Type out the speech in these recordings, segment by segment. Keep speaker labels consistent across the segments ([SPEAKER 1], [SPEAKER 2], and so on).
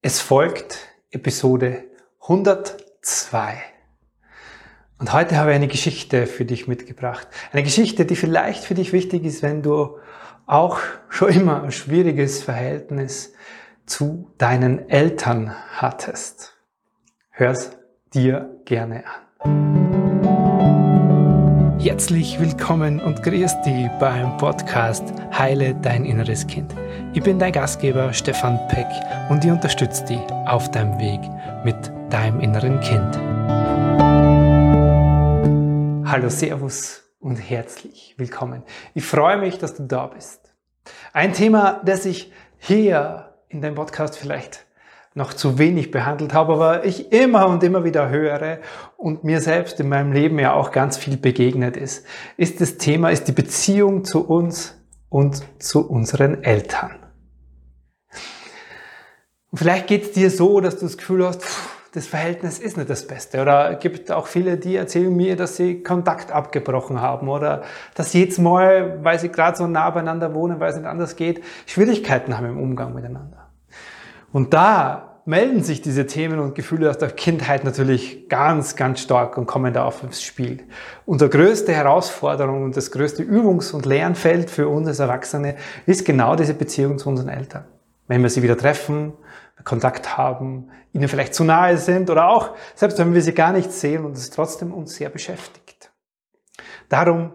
[SPEAKER 1] Es folgt Episode 102. Und heute habe ich eine Geschichte für dich mitgebracht. Eine Geschichte, die vielleicht für dich wichtig ist, wenn du auch schon immer ein schwieriges Verhältnis zu deinen Eltern hattest. Hör's dir gerne an. Herzlich willkommen und grüß dich beim Podcast Heile dein inneres Kind. Ich bin dein Gastgeber Stefan Peck und ich unterstütze dich auf deinem Weg mit deinem inneren Kind. Hallo, Servus und herzlich willkommen. Ich freue mich, dass du da bist. Ein Thema, das ich hier in deinem Podcast vielleicht noch zu wenig behandelt habe, aber ich immer und immer wieder höre und mir selbst in meinem Leben ja auch ganz viel begegnet ist, ist das Thema, ist die Beziehung zu uns und zu unseren Eltern. Und vielleicht geht es dir so, dass du das Gefühl hast, pff, das Verhältnis ist nicht das Beste. Oder es gibt auch viele, die erzählen mir, dass sie Kontakt abgebrochen haben oder dass sie jetzt Mal, weil sie gerade so nah beieinander wohnen, weil es nicht anders geht, Schwierigkeiten haben im Umgang miteinander. Und da melden sich diese Themen und Gefühle aus der Kindheit natürlich ganz, ganz stark und kommen da auf ins Spiel. Unsere größte Herausforderung und das größte Übungs- und Lernfeld für uns als Erwachsene ist genau diese Beziehung zu unseren Eltern. Wenn wir sie wieder treffen, Kontakt haben, ihnen vielleicht zu nahe sind oder auch, selbst wenn wir sie gar nicht sehen und es trotzdem uns sehr beschäftigt. Darum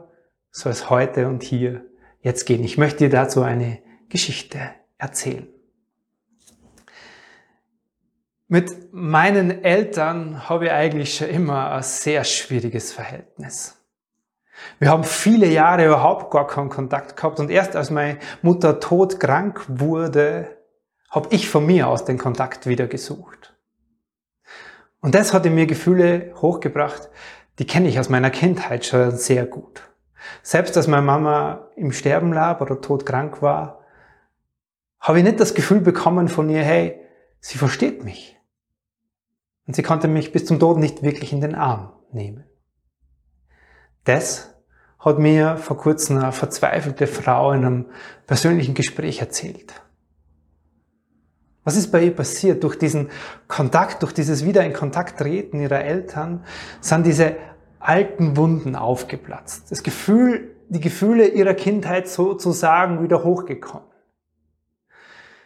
[SPEAKER 1] soll es heute und hier jetzt gehen. Ich möchte dir dazu eine Geschichte erzählen. Mit meinen Eltern habe ich eigentlich schon immer ein sehr schwieriges Verhältnis. Wir haben viele Jahre überhaupt gar keinen Kontakt gehabt und erst als meine Mutter todkrank wurde, habe ich von mir aus den Kontakt wieder gesucht. Und das hat in mir Gefühle hochgebracht, die kenne ich aus meiner Kindheit schon sehr gut. Selbst als meine Mama im Sterben lag oder todkrank war, habe ich nicht das Gefühl bekommen von ihr, hey, sie versteht mich. Und sie konnte mich bis zum Tod nicht wirklich in den Arm nehmen. Das hat mir vor kurzem eine verzweifelte Frau in einem persönlichen Gespräch erzählt. Was ist bei ihr passiert? Durch diesen Kontakt, durch dieses Wieder in Kontakt treten ihrer Eltern, sind diese alten Wunden aufgeplatzt. Das Gefühl, die Gefühle ihrer Kindheit sozusagen wieder hochgekommen.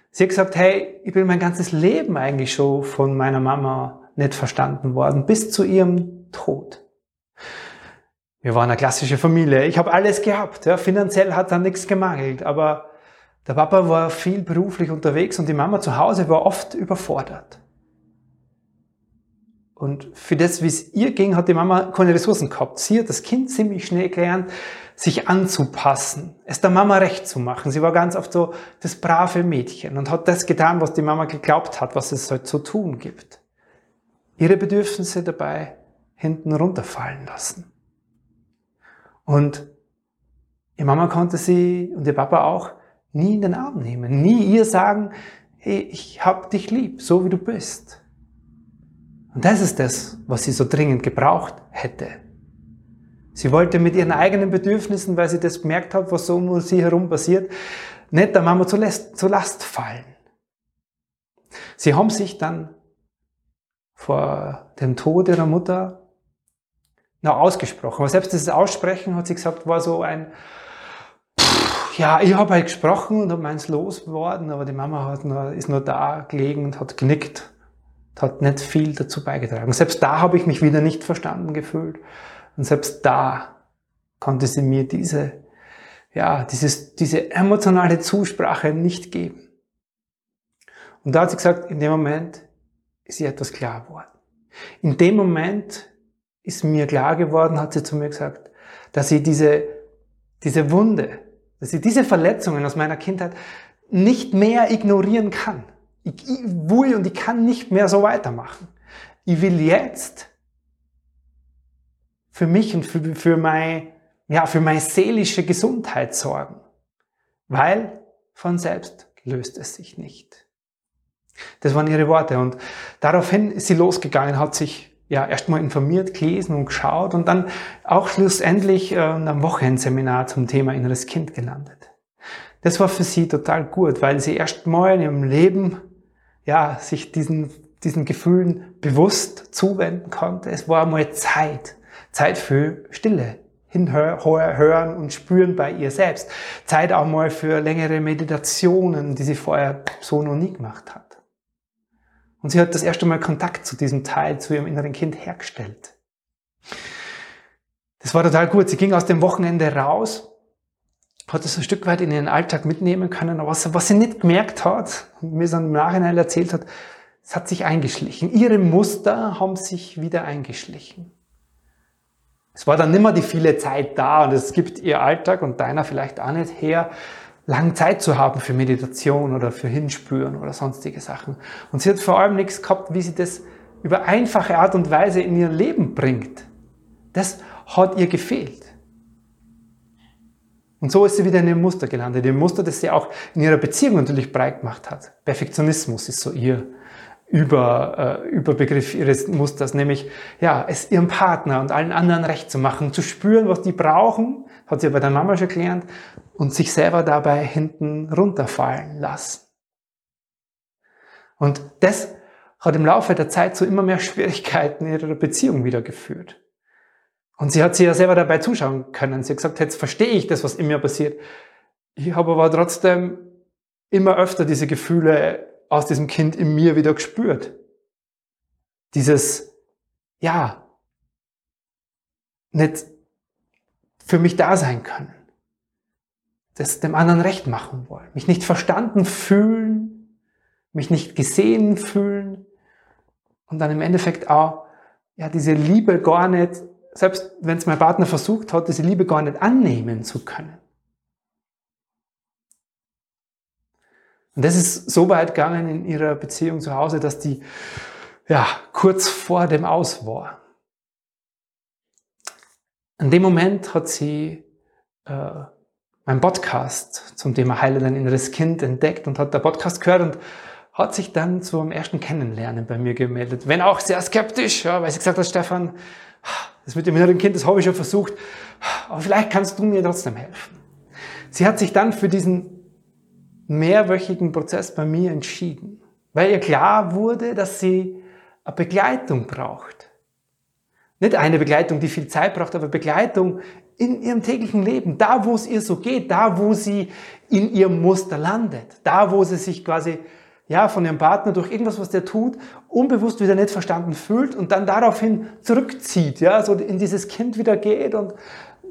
[SPEAKER 1] Sie hat gesagt, hey, ich bin mein ganzes Leben eigentlich schon von meiner Mama nicht verstanden worden, bis zu ihrem Tod. Wir waren eine klassische Familie. Ich habe alles gehabt. Ja. Finanziell hat da nichts gemangelt, aber der Papa war viel beruflich unterwegs und die Mama zu Hause war oft überfordert. Und für das, wie es ihr ging, hat die Mama keine Ressourcen gehabt. Sie hat das Kind ziemlich schnell gelernt, sich anzupassen, es der Mama recht zu machen. Sie war ganz oft so das brave Mädchen und hat das getan, was die Mama geglaubt hat, was es halt zu tun gibt. Ihre Bedürfnisse dabei hinten runterfallen lassen. Und die Mama konnte sie und ihr Papa auch nie in den Arm nehmen, nie ihr sagen, hey, ich hab dich lieb, so wie du bist. Und das ist das, was sie so dringend gebraucht hätte. Sie wollte mit ihren eigenen Bedürfnissen, weil sie das gemerkt hat, was so um sie herum passiert, nicht der Mama zur Last fallen. Sie haben sich dann vor dem Tod ihrer Mutter noch ausgesprochen. Aber selbst das Aussprechen, hat sie gesagt, war so ein, ja, ich habe halt gesprochen und habe meins losgeworden, aber die Mama hat nur, ist nur da gelegen und hat genickt, hat nicht viel dazu beigetragen. Selbst da habe ich mich wieder nicht verstanden gefühlt. Und selbst da konnte sie mir diese, ja, dieses, diese emotionale Zusprache nicht geben. Und da hat sie gesagt, in dem Moment ist ihr etwas klar geworden. In dem Moment ist mir klar geworden, hat sie zu mir gesagt, dass sie diese, diese Wunde, dass ich diese Verletzungen aus meiner Kindheit nicht mehr ignorieren kann. Ich, ich will und ich kann nicht mehr so weitermachen. Ich will jetzt für mich und für, für, mein, ja, für meine seelische Gesundheit sorgen. Weil von selbst löst es sich nicht. Das waren ihre Worte. Und daraufhin ist sie losgegangen, hat sich ja, erstmal informiert, gelesen und geschaut und dann auch schlussendlich äh, am Wochenendseminar zum Thema inneres Kind gelandet. Das war für sie total gut, weil sie erstmal in ihrem Leben ja, sich diesen, diesen Gefühlen bewusst zuwenden konnte. Es war mal Zeit. Zeit für Stille. Hinhören und spüren bei ihr selbst. Zeit auch mal für längere Meditationen, die sie vorher so noch nie gemacht hat. Und sie hat das erste Mal Kontakt zu diesem Teil, zu ihrem inneren Kind hergestellt. Das war total gut. Sie ging aus dem Wochenende raus, hat es ein Stück weit in ihren Alltag mitnehmen können, aber was, was sie nicht gemerkt hat und mir dann im Nachhinein erzählt hat, es hat sich eingeschlichen. Ihre Muster haben sich wieder eingeschlichen. Es war dann nimmer die viele Zeit da und es gibt ihr Alltag und deiner vielleicht auch nicht her, lang Zeit zu haben für Meditation oder für Hinspüren oder sonstige Sachen. Und sie hat vor allem nichts gehabt, wie sie das über einfache Art und Weise in ihr Leben bringt. Das hat ihr gefehlt. Und so ist sie wieder in dem Muster gelandet. Dem Muster, das sie auch in ihrer Beziehung natürlich breit gemacht hat. Perfektionismus ist so ihr über, äh, Überbegriff ihres Musters, nämlich ja, es ihrem Partner und allen anderen recht zu machen, zu spüren, was die brauchen, hat sie bei der Mama schon gelernt, und sich selber dabei hinten runterfallen lassen. Und das hat im Laufe der Zeit zu immer mehr Schwierigkeiten in ihrer Beziehung wieder geführt. Und sie hat sich ja selber dabei zuschauen können. Sie hat gesagt, jetzt verstehe ich das, was in mir passiert. Ich habe aber trotzdem immer öfter diese Gefühle aus diesem Kind in mir wieder gespürt. Dieses, ja, nicht für mich da sein können. Das dem anderen recht machen wollen. Mich nicht verstanden fühlen, mich nicht gesehen fühlen und dann im Endeffekt auch, ja, diese Liebe gar nicht selbst wenn es mein Partner versucht hat, diese Liebe gar nicht annehmen zu können. Und das ist so weit gegangen in ihrer Beziehung zu Hause, dass die ja, kurz vor dem Aus war. In dem Moment hat sie äh, meinen Podcast zum Thema Heile dein inneres Kind entdeckt und hat der Podcast gehört und hat sich dann zum ersten Kennenlernen bei mir gemeldet. Wenn auch sehr skeptisch, ja, weil sie gesagt hat, Stefan, das mit dem inneren Kind, das habe ich schon versucht, aber vielleicht kannst du mir trotzdem helfen. Sie hat sich dann für diesen mehrwöchigen Prozess bei mir entschieden, weil ihr klar wurde, dass sie eine Begleitung braucht. Nicht eine Begleitung, die viel Zeit braucht, aber Begleitung in ihrem täglichen Leben, da wo es ihr so geht, da wo sie in ihrem Muster landet, da wo sie sich quasi ja, von ihrem Partner durch irgendwas, was der tut, unbewusst wieder nicht verstanden fühlt und dann daraufhin zurückzieht, ja, so in dieses Kind wieder geht und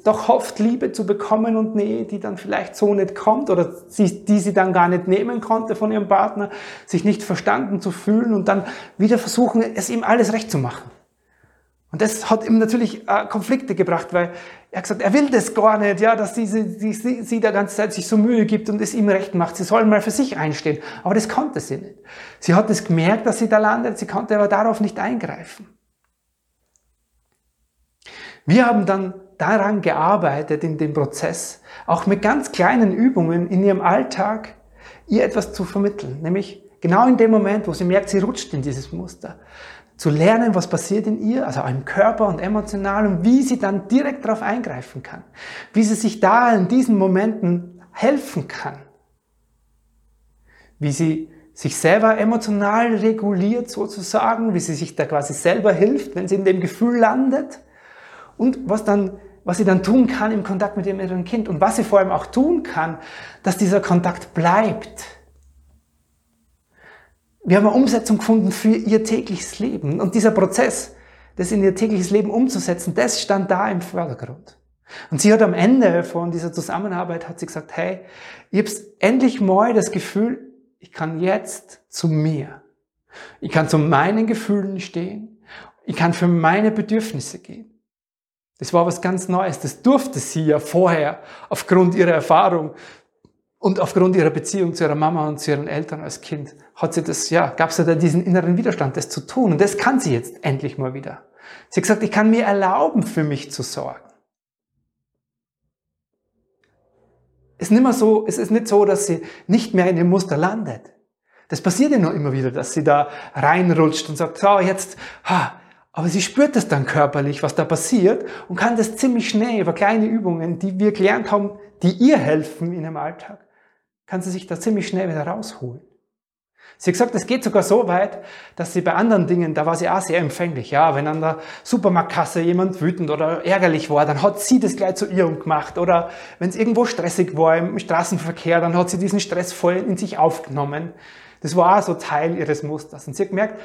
[SPEAKER 1] doch hofft, Liebe zu bekommen und Nähe, die dann vielleicht so nicht kommt oder die, die sie dann gar nicht nehmen konnte von ihrem Partner, sich nicht verstanden zu fühlen und dann wieder versuchen, es ihm alles recht zu machen. Und das hat ihm natürlich äh, Konflikte gebracht, weil er gesagt, er will das gar nicht, ja, dass diese, die, sie, sie der ganze Zeit sich so Mühe gibt und es ihm recht macht. Sie sollen mal für sich einstehen. Aber das konnte sie nicht. Sie hat es gemerkt, dass sie da landet, sie konnte aber darauf nicht eingreifen. Wir haben dann daran gearbeitet in dem Prozess, auch mit ganz kleinen Übungen in ihrem Alltag, ihr etwas zu vermitteln. Nämlich genau in dem Moment, wo sie merkt, sie rutscht in dieses Muster zu lernen, was passiert in ihr, also im Körper und emotional und wie sie dann direkt darauf eingreifen kann. Wie sie sich da in diesen Momenten helfen kann. Wie sie sich selber emotional reguliert sozusagen, wie sie sich da quasi selber hilft, wenn sie in dem Gefühl landet und was dann was sie dann tun kann im Kontakt mit ihrem inneren Kind und was sie vor allem auch tun kann, dass dieser Kontakt bleibt wir haben eine Umsetzung gefunden für ihr tägliches Leben. Und dieser Prozess, das in ihr tägliches Leben umzusetzen, das stand da im Vordergrund. Und sie hat am Ende von dieser Zusammenarbeit, hat sie gesagt, hey, ich habe endlich mal das Gefühl, ich kann jetzt zu mir. Ich kann zu meinen Gefühlen stehen. Ich kann für meine Bedürfnisse gehen. Das war was ganz Neues. Das durfte sie ja vorher aufgrund ihrer Erfahrung und aufgrund ihrer Beziehung zu ihrer Mama und zu ihren Eltern als Kind hat sie das, ja, gab es ja da diesen inneren Widerstand, das zu tun. Und das kann sie jetzt endlich mal wieder. Sie hat gesagt, ich kann mir erlauben, für mich zu sorgen. Es ist nicht mehr so, es ist nicht so, dass sie nicht mehr in dem Muster landet. Das passiert ja noch immer wieder, dass sie da reinrutscht und sagt, so, jetzt, ha, aber sie spürt das dann körperlich, was da passiert und kann das ziemlich schnell über kleine Übungen, die wir gelernt haben, die ihr helfen in ihrem Alltag, kann sie sich da ziemlich schnell wieder rausholen. Sie hat gesagt, es geht sogar so weit, dass sie bei anderen Dingen, da war sie auch sehr empfänglich. Ja, wenn an der Supermarktkasse jemand wütend oder ärgerlich war, dann hat sie das gleich zu ihr gemacht. Oder wenn es irgendwo stressig war im Straßenverkehr, dann hat sie diesen Stress voll in sich aufgenommen. Das war auch so Teil ihres Musters. Und sie hat gemerkt,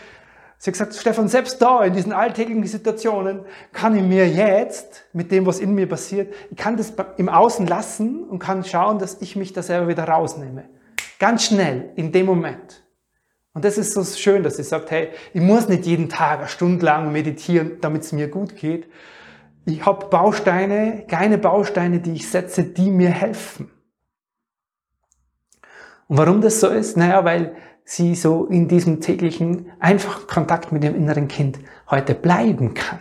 [SPEAKER 1] sie hat gesagt, Stefan, selbst da, in diesen alltäglichen Situationen, kann ich mir jetzt, mit dem, was in mir passiert, ich kann das im Außen lassen und kann schauen, dass ich mich da selber wieder rausnehme. Ganz schnell, in dem Moment. Und das ist so schön, dass sie sagt, hey, ich muss nicht jeden Tag eine Stunde lang meditieren, damit es mir gut geht. Ich habe Bausteine, kleine Bausteine, die ich setze, die mir helfen. Und warum das so ist? Naja, weil sie so in diesem täglichen einfachen Kontakt mit dem inneren Kind heute bleiben kann.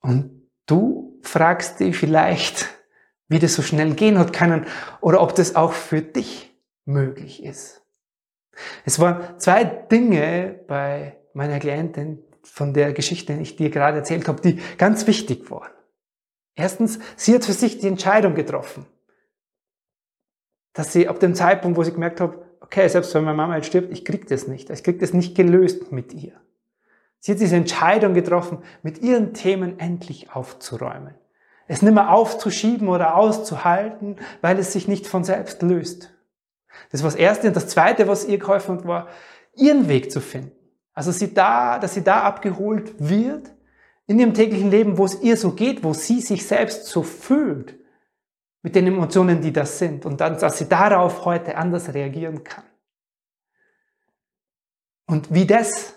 [SPEAKER 1] Und du fragst dich vielleicht, wie das so schnell gehen hat können oder ob das auch für dich möglich ist. Es waren zwei Dinge bei meiner Klientin von der Geschichte, die ich dir gerade erzählt habe, die ganz wichtig waren. Erstens, sie hat für sich die Entscheidung getroffen, dass sie ab dem Zeitpunkt, wo sie gemerkt hat, okay, selbst wenn meine Mama jetzt stirbt, ich krieg das nicht, ich krieg das nicht gelöst mit ihr. Sie hat diese Entscheidung getroffen, mit ihren Themen endlich aufzuräumen. Es nicht mehr aufzuschieben oder auszuhalten, weil es sich nicht von selbst löst. Das war das Erste. Und das Zweite, was ihr geholfen hat, war, ihren Weg zu finden. Also sie da, dass sie da abgeholt wird in ihrem täglichen Leben, wo es ihr so geht, wo sie sich selbst so fühlt mit den Emotionen, die das sind. Und dann, dass sie darauf heute anders reagieren kann. Und wie das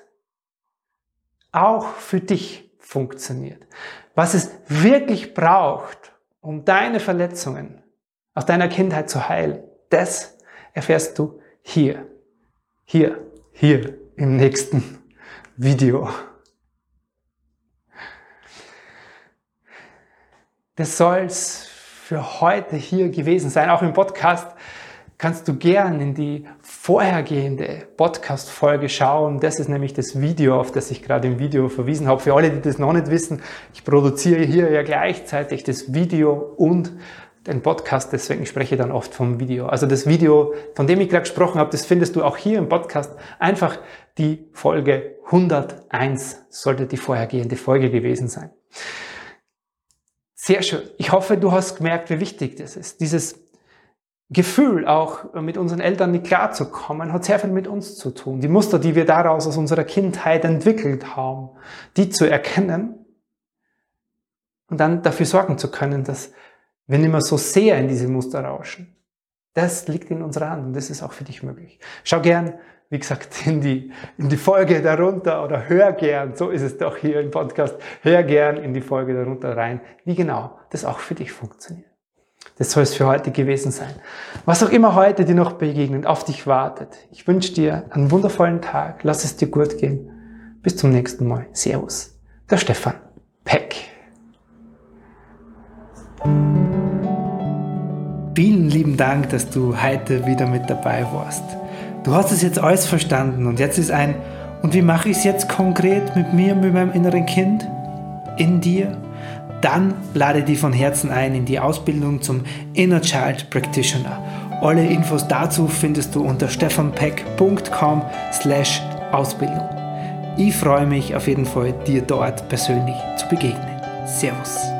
[SPEAKER 1] auch für dich funktioniert. Was es wirklich braucht, um deine Verletzungen aus deiner Kindheit zu heilen, das erfährst du hier, hier, hier im nächsten Video. Das soll's für heute hier gewesen sein. Auch im Podcast kannst du gern in die vorhergehende Podcast-Folge schauen. Das ist nämlich das Video, auf das ich gerade im Video verwiesen habe. Für alle, die das noch nicht wissen, ich produziere hier ja gleichzeitig das Video und den Podcast, deswegen spreche ich dann oft vom Video. Also das Video, von dem ich gerade gesprochen habe, das findest du auch hier im Podcast. Einfach die Folge 101 sollte die vorhergehende Folge gewesen sein. Sehr schön. Ich hoffe, du hast gemerkt, wie wichtig das ist. Dieses Gefühl, auch mit unseren Eltern nicht klarzukommen, hat sehr viel mit uns zu tun. Die Muster, die wir daraus aus unserer Kindheit entwickelt haben, die zu erkennen und dann dafür sorgen zu können, dass wir nicht mehr so sehr in diese Muster rauschen. Das liegt in unserer Hand und das ist auch für dich möglich. Schau gern, wie gesagt, in die, in die Folge darunter oder hör gern, so ist es doch hier im Podcast, hör gern in die Folge darunter rein, wie genau das auch für dich funktioniert. Das soll es für heute gewesen sein. Was auch immer heute dir noch begegnet, auf dich wartet. Ich wünsche dir einen wundervollen Tag. Lass es dir gut gehen. Bis zum nächsten Mal. Servus. Der Stefan Peck. Vielen lieben Dank, dass du heute wieder mit dabei warst. Du hast es jetzt alles verstanden und jetzt ist ein, und wie mache ich es jetzt konkret mit mir, mit meinem inneren Kind? In dir? Dann lade dich von Herzen ein in die Ausbildung zum Inner Child Practitioner. Alle Infos dazu findest du unter stefanpeck.com slash Ausbildung. Ich freue mich auf jeden Fall, dir dort persönlich zu begegnen. Servus.